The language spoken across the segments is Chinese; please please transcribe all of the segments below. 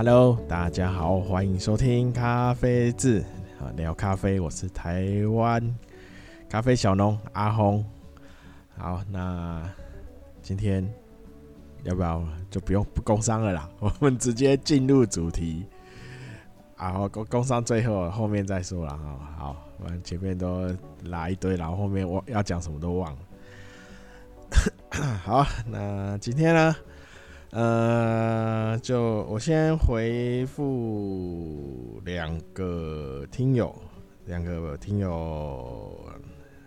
Hello，大家好，欢迎收听咖啡志啊，聊咖啡，我是台湾咖啡小农阿红。好，那今天要不要就不用不工商了啦？我们直接进入主题。然后工工商最后后面再说了哈。好，我们前面都拉一堆，然后后面我要讲什么都忘了。好，那今天呢？呃，就我先回复两个听友，两个听友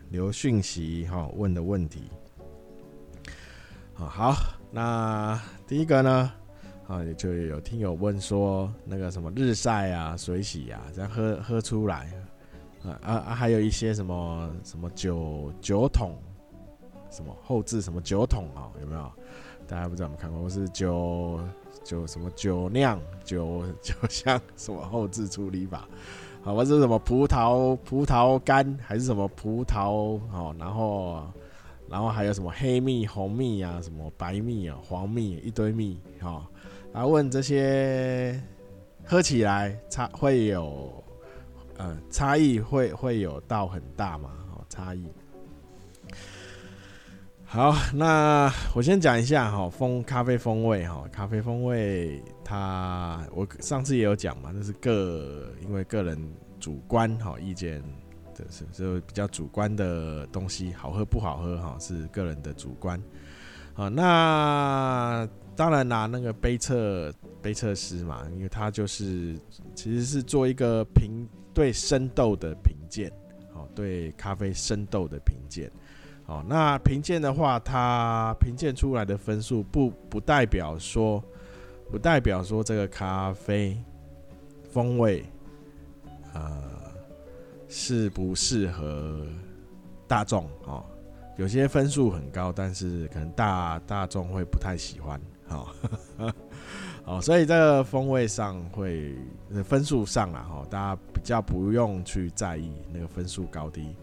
留讯息哈，问的问题。好，那第一个呢，啊，就有听友问说，那个什么日晒啊、水洗啊，这样喝喝出来，啊啊，还有一些什么什么酒酒桶，什么后置什么酒桶啊，有没有？大家不知道有没有看过，我是酒酒什么酒酿 酒酒香什么后置处理法，好，我是什么葡萄葡萄干还是什么葡萄哦，然后然后还有什么黑蜜红蜜啊，什么白蜜啊黄蜜一堆蜜哈，然后问这些喝起来差会有呃差异会会有到很大吗？哦差异。好，那我先讲一下哈，风咖啡风味哈，咖啡风味它我上次也有讲嘛，那是个因为个人主观哈意见，这是就比较主观的东西，好喝不好喝哈是个人的主观。好，那当然拿那个杯测杯测师嘛，因为他就是其实是做一个评对生豆的评鉴，好对咖啡生豆的评鉴。哦，那评鉴的话，它评鉴出来的分数不不代表说，不代表说这个咖啡风味，呃，适不适合大众哦。有些分数很高，但是可能大大众会不太喜欢，哦，哦，所以这个风味上会分数上啦，哈，大家比较不用去在意那个分数高低。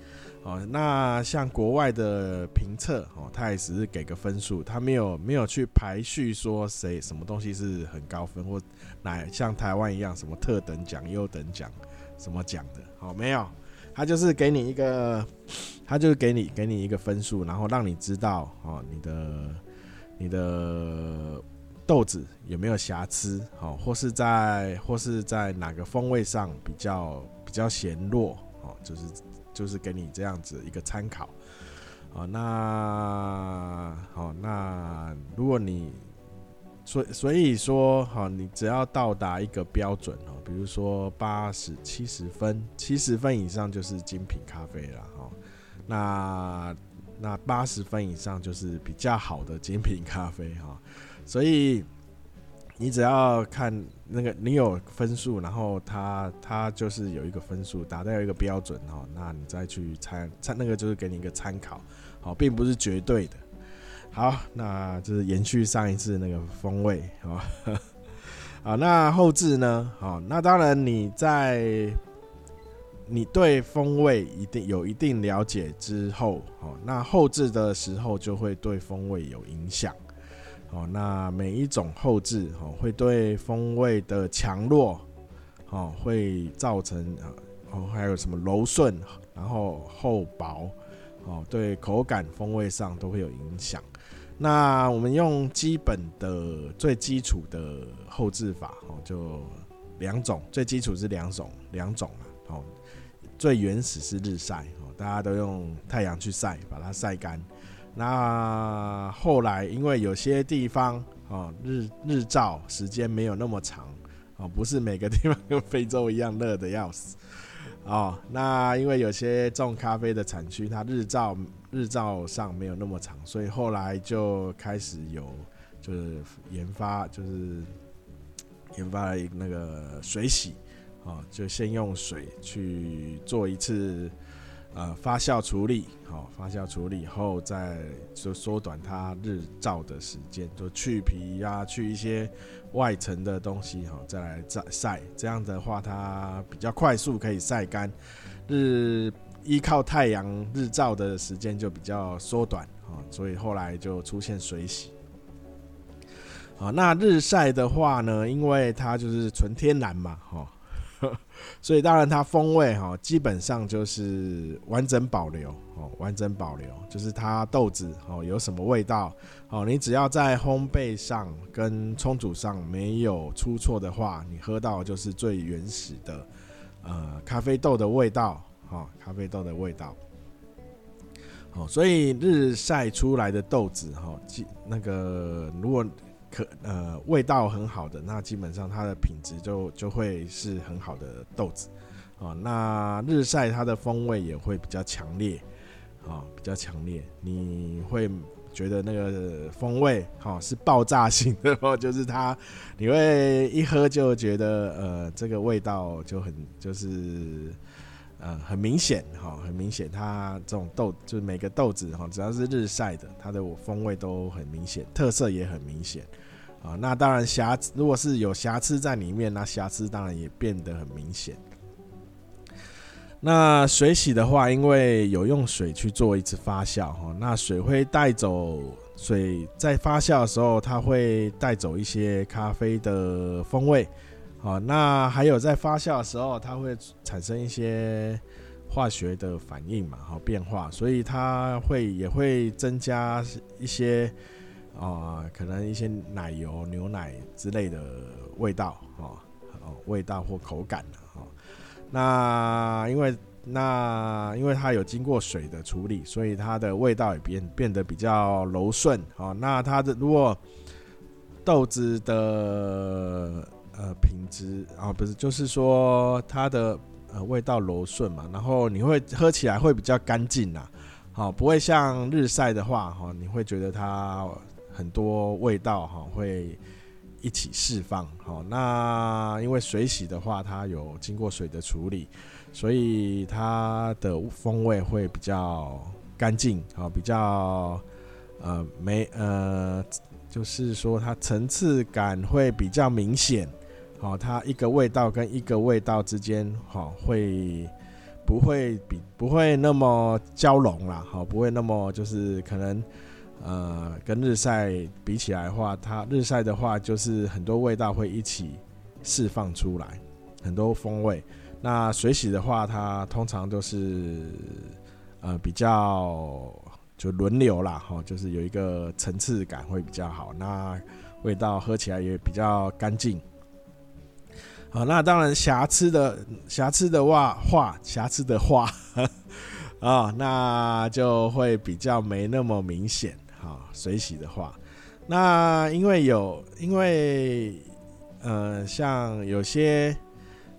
哦，那像国外的评测哦，他也只是给个分数，他没有没有去排序说谁什么东西是很高分或哪像台湾一样什么特等奖、优等奖什么奖的，哦，没有，他就是给你一个，他就是给你给你一个分数，然后让你知道哦，你的你的豆子有没有瑕疵，哦，或是在或是在哪个风味上比较比较咸弱，哦，就是。就是给你这样子一个参考，好，那好，那如果你所所以说，好，你只要到达一个标准哦，比如说八十七十分，七十分以上就是精品咖啡了，哈，那那八十分以上就是比较好的精品咖啡，哈，所以。你只要看那个，你有分数，然后他他就是有一个分数，达到一个标准哦，那你再去参参那个就是给你一个参考，好，并不是绝对的。好，那就是延续上一次那个风味，好，好，那后置呢？好，那当然你在你对风味一定有一定了解之后，好，那后置的时候就会对风味有影响。哦，那每一种后置哦，会对风味的强弱哦，会造成啊哦，还有什么柔顺，然后厚薄哦，对口感风味上都会有影响。那我们用基本的最基础的后置法哦，就两种，最基础是两种，两种啊。哦，最原始是日晒哦，大家都用太阳去晒，把它晒干。那后来，因为有些地方哦，日日照时间没有那么长哦，不是每个地方跟非洲一样热的要死 哦。那因为有些种咖啡的产区，它日照日照上没有那么长，所以后来就开始有就是研发，就是研发了那个水洗哦，就先用水去做一次。呃，发酵处理，好、发酵处理后再就缩短它日照的时间，就去皮呀、去一些外层的东西，好、哦，再来再晒，这样的话它比较快速可以晒干，日依靠太阳日照的时间就比较缩短，啊、所以后来就出现水洗。啊，那日晒的话呢，因为它就是纯天然嘛，哈，所以当然它风味哈，基本上就是完整保留哦，完整保留，就是它豆子哦有什么味道哦，你只要在烘焙上跟冲煮上没有出错的话，你喝到就是最原始的呃咖啡豆的味道，哈，咖啡豆的味道。哦，所以日晒出来的豆子哈，那个如果可呃味道很好的，那基本上它的品质就就会是很好的豆子。哦，那日晒它的风味也会比较强烈，啊，比较强烈，你会觉得那个风味哈是爆炸性的哦，就是它你会一喝就觉得呃这个味道就很就是。呃，很明显哈，很明显，它这种豆就是每个豆子哈，只要是日晒的，它的风味都很明显，特色也很明显啊。那当然瑕疵，如果是有瑕疵在里面，那瑕疵当然也变得很明显。那水洗的话，因为有用水去做一次发酵哈，那水会带走水在发酵的时候，它会带走一些咖啡的风味。好，那还有在发酵的时候，它会产生一些化学的反应嘛，好变化，所以它会也会增加一些啊、可能一些奶油、牛奶之类的味道，哦，味道或口感哦，那因为那因为它有经过水的处理，所以它的味道也变变得比较柔顺，哦，那它的如果豆子的。呃，品质啊，不是，就是说它的呃味道柔顺嘛，然后你会喝起来会比较干净呐，好，不会像日晒的话哈，你会觉得它很多味道哈会一起释放，好，那因为水洗的话，它有经过水的处理，所以它的风味会比较干净，好，比较呃没呃，就是说它层次感会比较明显。好，它一个味道跟一个味道之间，好，会不会比不会那么交融啦？好，不会那么就是可能，呃，跟日晒比起来的话，它日晒的话就是很多味道会一起释放出来，很多风味。那水洗的话，它通常都是呃比较就轮流啦，哈，就是有一个层次感会比较好，那味道喝起来也比较干净。好，那当然瑕疵的瑕疵的话，话瑕疵的话，啊、那就会比较没那么明显。好，水洗的话，那因为有因为呃，像有些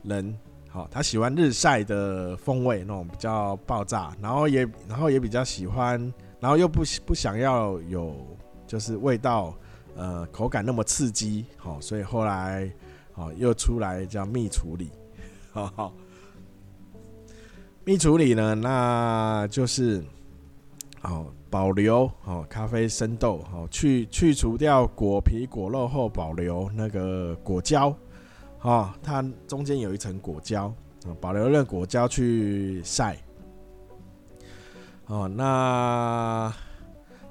人，好，他喜欢日晒的风味，那种比较爆炸，然后也然后也比较喜欢，然后又不不想要有就是味道呃口感那么刺激，好，所以后来。哦，又出来叫蜜处理，好好，蜜处理呢，那就是哦，保留哦咖啡生豆，哦去去除掉果皮果肉后，保留那个果胶，哦，它中间有一层果胶，保留那果胶去晒，哦，那。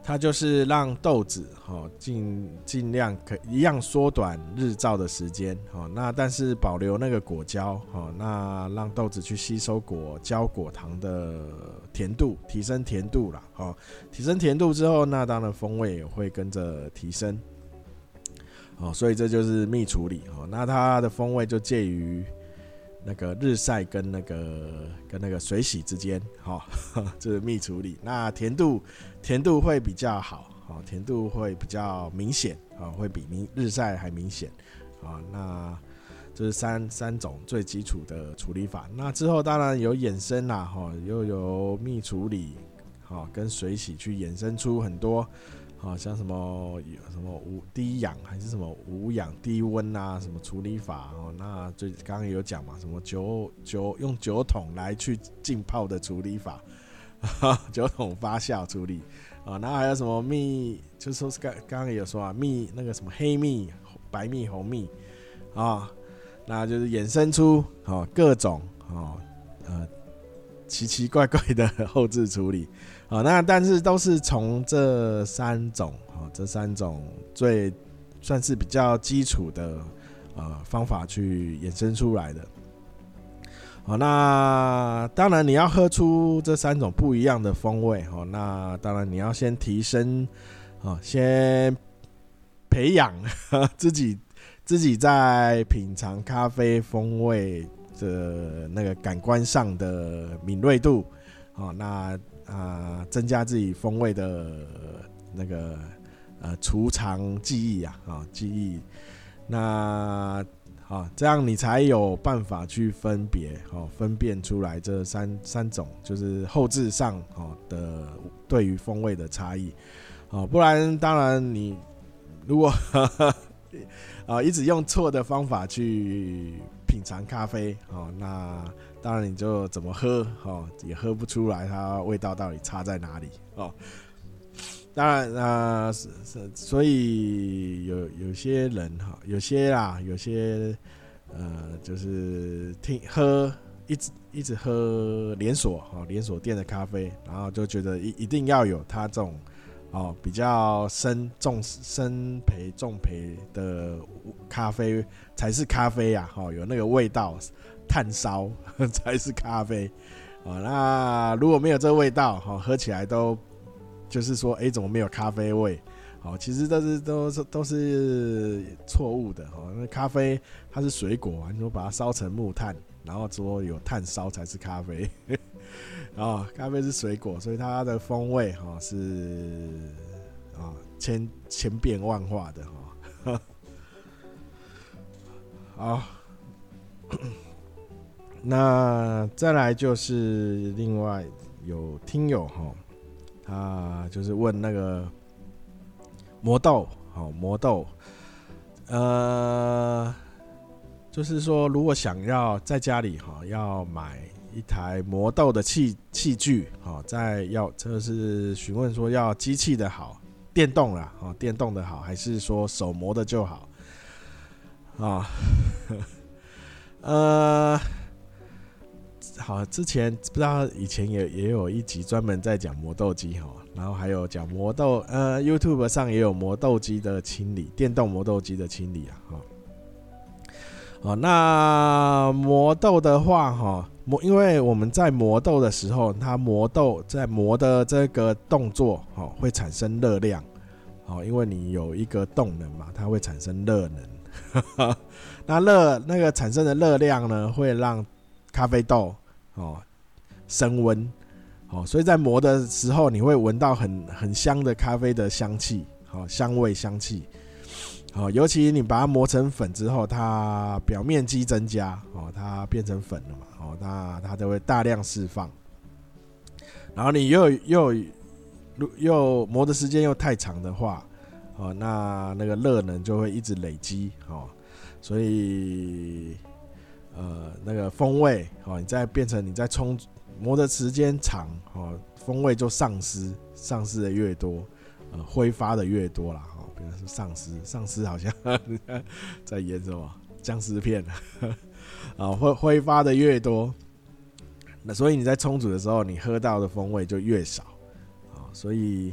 它就是让豆子哈尽尽量可一样缩短日照的时间哈，那但是保留那个果胶哈，那让豆子去吸收果胶果糖的甜度，提升甜度了哈，提升甜度之后，那当然风味也会跟着提升，哦，所以这就是蜜处理哈，那它的风味就介于。那个日晒跟那个跟那个水洗之间，哈，这是蜜处理。那甜度甜度会比较好，哈，甜度会比较明显，啊，会比明日晒还明显，啊，那这是三三种最基础的处理法。那之后当然有衍生啦，哈，又有蜜处理，哈，跟水洗去衍生出很多。好像什么什么无低氧还是什么无氧低温啊，什么处理法哦？那最刚刚有讲嘛，什么酒酒用酒桶来去浸泡的处理法，酒桶发酵处理啊，那还有什么蜜？就说是刚刚刚有说啊，蜜那个什么黑蜜、白蜜、红蜜啊，那就是衍生出哦各种哦奇奇怪怪的后置处理。啊，那但是都是从这三种啊，这三种最算是比较基础的呃方法去衍生出来的。好，那当然你要喝出这三种不一样的风味哦。那当然你要先提升啊，先培养 自己自己在品尝咖啡风味的那个感官上的敏锐度。好，那啊增加自己风味的那个呃储藏记忆啊啊记忆。那啊，这样你才有办法去分别，哦，分辨出来这三三种，就是后置上哦的对于风味的差异，哦，不然当然你如果 啊一直用错的方法去品尝咖啡，哦，那当然你就怎么喝，哦，也喝不出来它味道到底差在哪里，哦。当然啊，是是，所以有有些人哈，有些啊，有些呃，就是听喝一直一直喝连锁哈连锁店的咖啡，然后就觉得一一定要有它这种哦比较深重深培重培的咖啡才是咖啡呀，哈，有那个味道，炭烧 才是咖啡啊。那如果没有这个味道哈，喝起来都。就是说，哎，怎么没有咖啡味？哦，其实都是都是都是错误的哈。那咖啡它是水果啊，你说把它烧成木炭，然后说有炭烧才是咖啡。啊，咖啡是水果，所以它的风味哈是啊千千变万化的哈。好，那再来就是另外有听友哈。他，就是问那个魔豆，好磨豆，呃，就是说，如果想要在家里哈，要买一台磨豆的器器具，哦，在要这是询问说要机器的好，电动啦，哦，电动的好，还是说手磨的就好？啊，呃。好，之前不知道以前也也有一集专门在讲磨豆机哈，然后还有讲磨豆，呃，YouTube 上也有磨豆机的清理，电动磨豆机的清理啊，哈，哦，哦那磨豆的话哈，磨，因为我们在磨豆的时候，它磨豆在磨的这个动作哈，会产生热量，哦，因为你有一个动能嘛，它会产生热能，那热那个产生的热量呢，会让咖啡豆。哦，升温，哦，所以在磨的时候，你会闻到很很香的咖啡的香气，好香味香气，哦，尤其你把它磨成粉之后，它表面积增加，哦，它变成粉了嘛，哦，那它就会大量释放，然后你又又又磨的时间又太长的话，哦，那那个热能就会一直累积，哦，所以。呃，那个风味哦，你再变成你再冲磨的时间长哦，风味就丧失，丧失的越多，呃，挥发的越多啦。比如说丧尸，丧尸好像 在演什么僵尸片啊，挥挥发的越多，那所以你在充足的时候，你喝到的风味就越少啊，所以。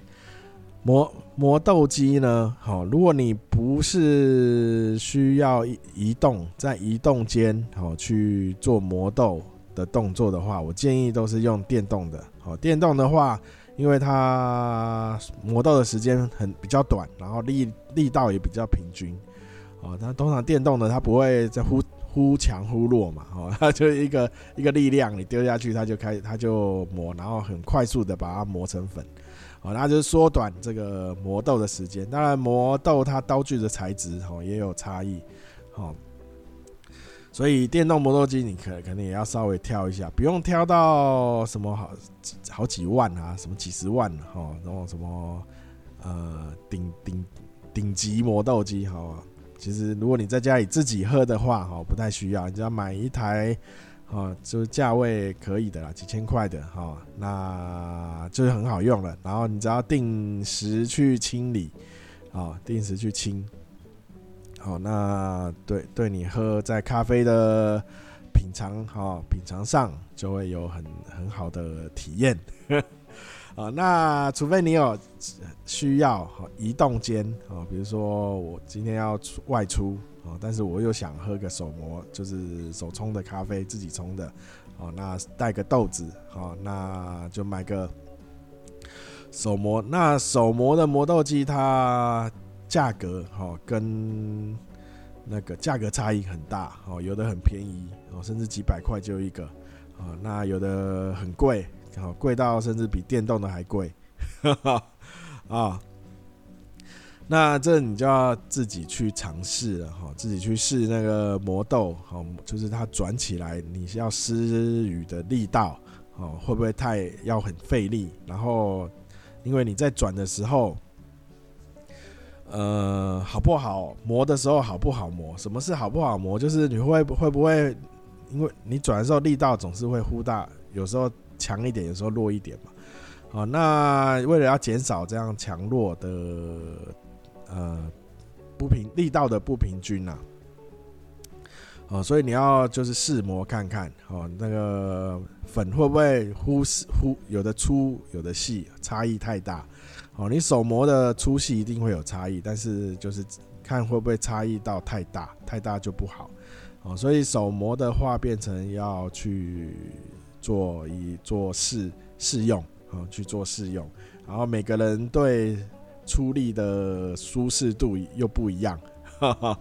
磨磨豆机呢？好，如果你不是需要移动，在移动间好去做磨豆的动作的话，我建议都是用电动的。好，电动的话，因为它磨豆的时间很比较短，然后力力道也比较平均。哦，它通常电动的它不会在忽忽强忽弱嘛。哦，它就一个一个力量，你丢下去，它就开它就磨，然后很快速的把它磨成粉。哦，那就是缩短这个磨豆的时间。当然，磨豆它刀具的材质哦也有差异，哦，所以电动磨豆机你可可能也要稍微挑一下，不用挑到什么好好几万啊，什么几十万哈，然后什么呃顶顶顶级磨豆机哈。其实如果你在家里自己喝的话哈，不太需要，你只要买一台。哦，就价位可以的啦，几千块的哈，那就是很好用了。然后你只要定时去清理，啊，定时去清，好，那对对你喝在咖啡的品尝哈，品尝上就会有很很好的体验。啊，那除非你有需要移动间啊，比如说我今天要出外出啊，但是我又想喝个手磨，就是手冲的咖啡，自己冲的哦，那带个豆子哦，那就买个手磨。那手磨的磨豆机它价格哈跟那个价格差异很大哦，有的很便宜哦，甚至几百块就一个啊，那有的很贵，哦贵到甚至比电动的还贵。哈 哈啊、那这你就要自己去尝试了哈，自己去试那个磨豆，好，就是它转起来，你是要施予的力道，哦，会不会太要很费力？然后，因为你在转的时候，呃，好不好磨的时候好不好磨？什么是好不好磨？就是你会会不会，因为你转的时候力道总是会忽大，有时候强一点，有时候弱一点嘛。哦，那为了要减少这样强弱的呃不平力道的不平均呐、哦，所以你要就是试磨看看，哦，那个粉会不会忽忽有的粗有的细，差异太大，哦，你手磨的粗细一定会有差异，但是就是看会不会差异到太大，太大就不好，哦，所以手磨的话变成要去做一做试试用。啊去做试用，然后每个人对出力的舒适度又不一样，哈哈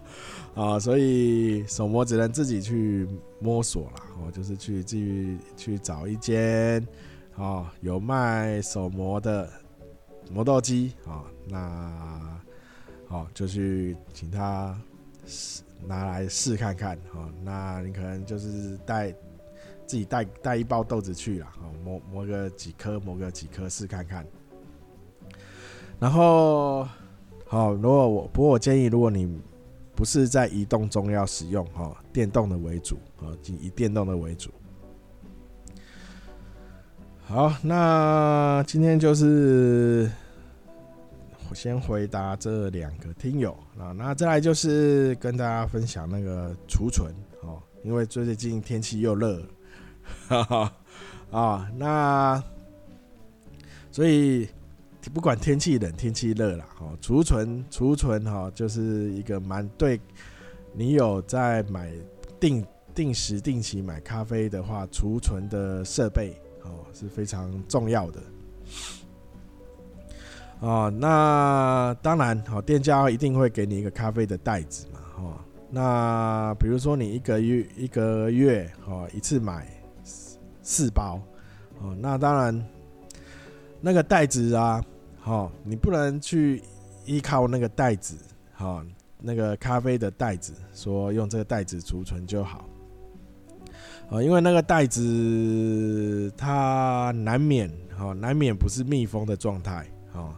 啊，所以手磨只能自己去摸索了，哦，就是去去去找一间哦有卖手磨的磨豆机啊，那好就去请他试拿来试看看，哦，那你可能就是带。自己带带一包豆子去了，磨磨个几颗，磨个几颗试看看。然后，好，如果我不过我建议，如果你不是在移动中要使用，哈，电动的为主，啊，以电动的为主。好，那今天就是我先回答这两个听友啊，那再来就是跟大家分享那个储存，哦，因为最近天气又热。哈 哈啊，那所以不管天气冷天气热啦，哦，储存储存哈，就是一个蛮对。你有在买定定时定期买咖啡的话，储存的设备哦是非常重要的。哦，那当然，好，店家一定会给你一个咖啡的袋子嘛，哦，那比如说你一个月一个月哦一次买。四包，哦，那当然，那个袋子啊，哦，你不能去依靠那个袋子，哦，那个咖啡的袋子，说用这个袋子储存就好，哦，因为那个袋子它难免，哦，难免不是密封的状态，哦，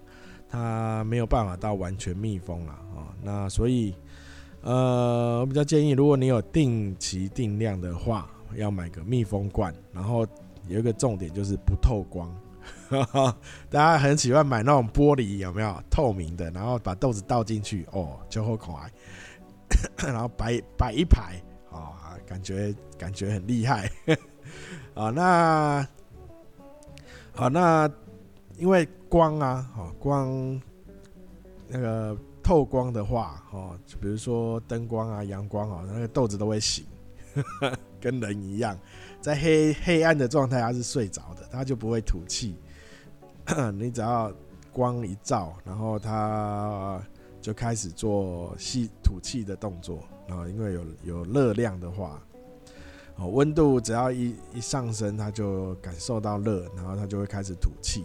它没有办法到完全密封了，哦，那所以，呃，我比较建议，如果你有定期定量的话。要买个密封罐，然后有一个重点就是不透光。大家很喜欢买那种玻璃，有没有透明的？然后把豆子倒进去，哦，就好可爱。然后摆摆一排，哦，感觉感觉很厉害。啊，那好，那因为光啊，哦，光那个透光的话，哦，就比如说灯光啊、阳光啊，那个豆子都会醒。跟人一样，在黑黑暗的状态，它是睡着的，它就不会吐气。你只要光一照，然后它就开始做吸吐气的动作。然后因为有有热量的话，哦，温度只要一一上升，它就感受到热，然后它就会开始吐气。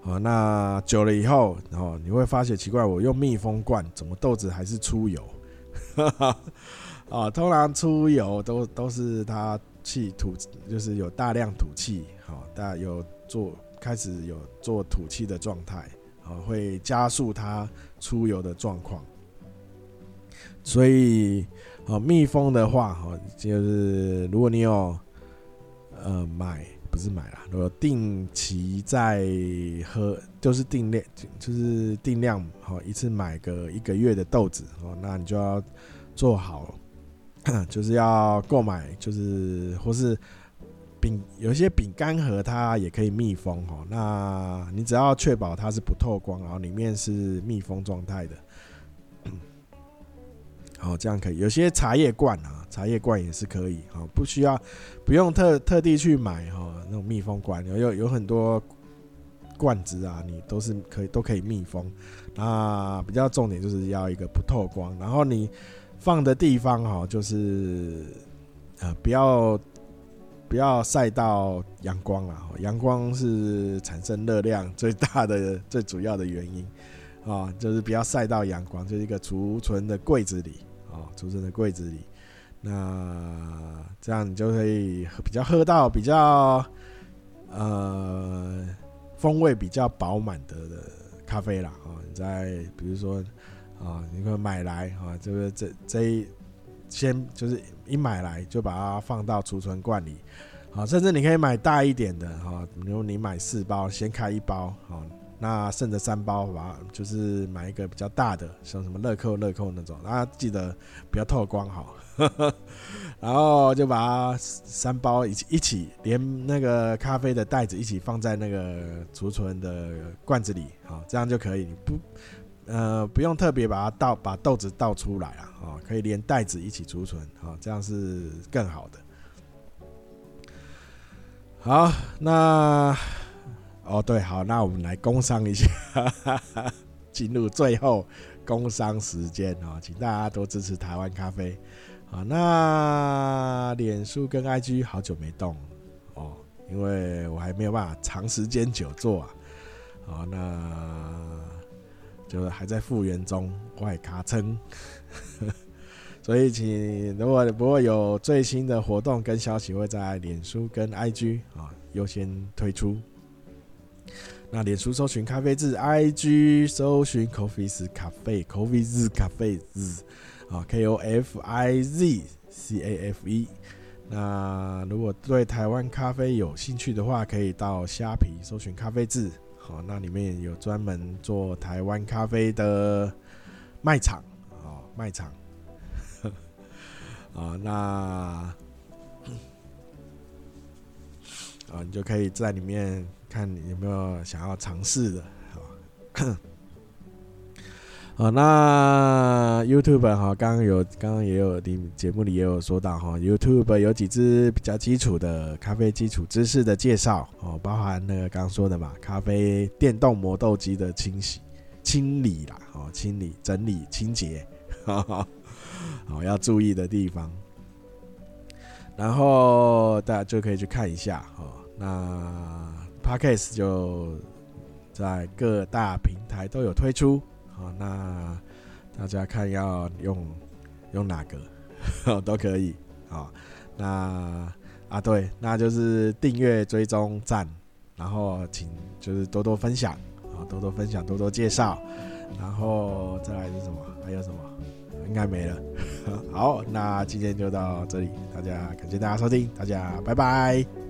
好，那久了以后，然后你会发现奇怪，我用密封罐，怎么豆子还是出油？啊，通常出油都都是它气吐，就是有大量吐气，好，大有做开始有做吐气的状态，啊，会加速它出油的状况。所以，哦，密封的话，哈，就是如果你有呃买，不是买了，如果定期在喝，就是定量，就是定量，好，一次买个一个月的豆子，哦，那你就要做好。就是要购买，就是或是饼有些饼干盒它也可以密封哦，那你只要确保它是不透光，然后里面是密封状态的，好，这样可以。有些茶叶罐啊，茶叶罐也是可以，哈，不需要不用特特地去买哈那种密封罐，有有很多罐子啊，你都是可以都可以密封。那比较重点就是要一个不透光，然后你放的地方哈，就是呃不要。不要晒到阳光啊！阳光是产生热量 最大的、最主要的原因啊，就是不要晒到阳光，就是一个储存的柜子里啊，储存的柜子里。那这样你就可以比较喝到比较呃风味比较饱满的的咖啡啦啊！你再比如说啊，你可以买来啊，这个这这一。先就是一买来就把它放到储存罐里，好，甚至你可以买大一点的哈，比如你买四包，先开一包，好，那剩的三包把就是买一个比较大的，像什么乐扣乐扣那种，啊，记得不要透光好，然后就把它三包一起一起连那个咖啡的袋子一起放在那个储存的罐子里，好，这样就可以，不。呃，不用特别把它倒，把豆子倒出来啊，可以连袋子一起储存，哦，这样是更好的。好，那哦对，好，那我们来工商一下，进入最后工商时间啊，请大家多支持台湾咖啡。啊，那脸书跟 IG 好久没动哦，因为我还没有办法长时间久坐啊。好，那。就是还在复原中，外卡撑，所以请如果不会有最新的活动跟消息，会在脸书跟 IG 啊优先推出。那脸书搜寻咖啡字，IG 搜寻 Coffeez 咖啡，Coffeez 咖啡字啊，K O F I Z C A F E。那如果对台湾咖啡有兴趣的话，可以到虾皮搜寻咖啡字。哦，那里面有专门做台湾咖啡的卖场，哦，卖场，啊，那，啊，你就可以在里面看有没有想要尝试的，好。好，那 YouTube 哈，刚刚有，刚刚也有你节目里也有说到哈，YouTube 有几支比较基础的咖啡基础知识的介绍哦，包含那个刚刚说的嘛，咖啡电动磨豆机的清洗、清理啦，哦，清理、整理、清洁，好，要注意的地方，然后大家就可以去看一下哦。那 Podcast 就在各大平台都有推出。好，那大家看要用用哪个 都可以。好，那啊对，那就是订阅、追踪、赞，然后请就是多多分享啊，多多分享，多多介绍，然后再来是什么？还有什么？应该没了。好，那今天就到这里，大家感谢大家收听，大家拜拜。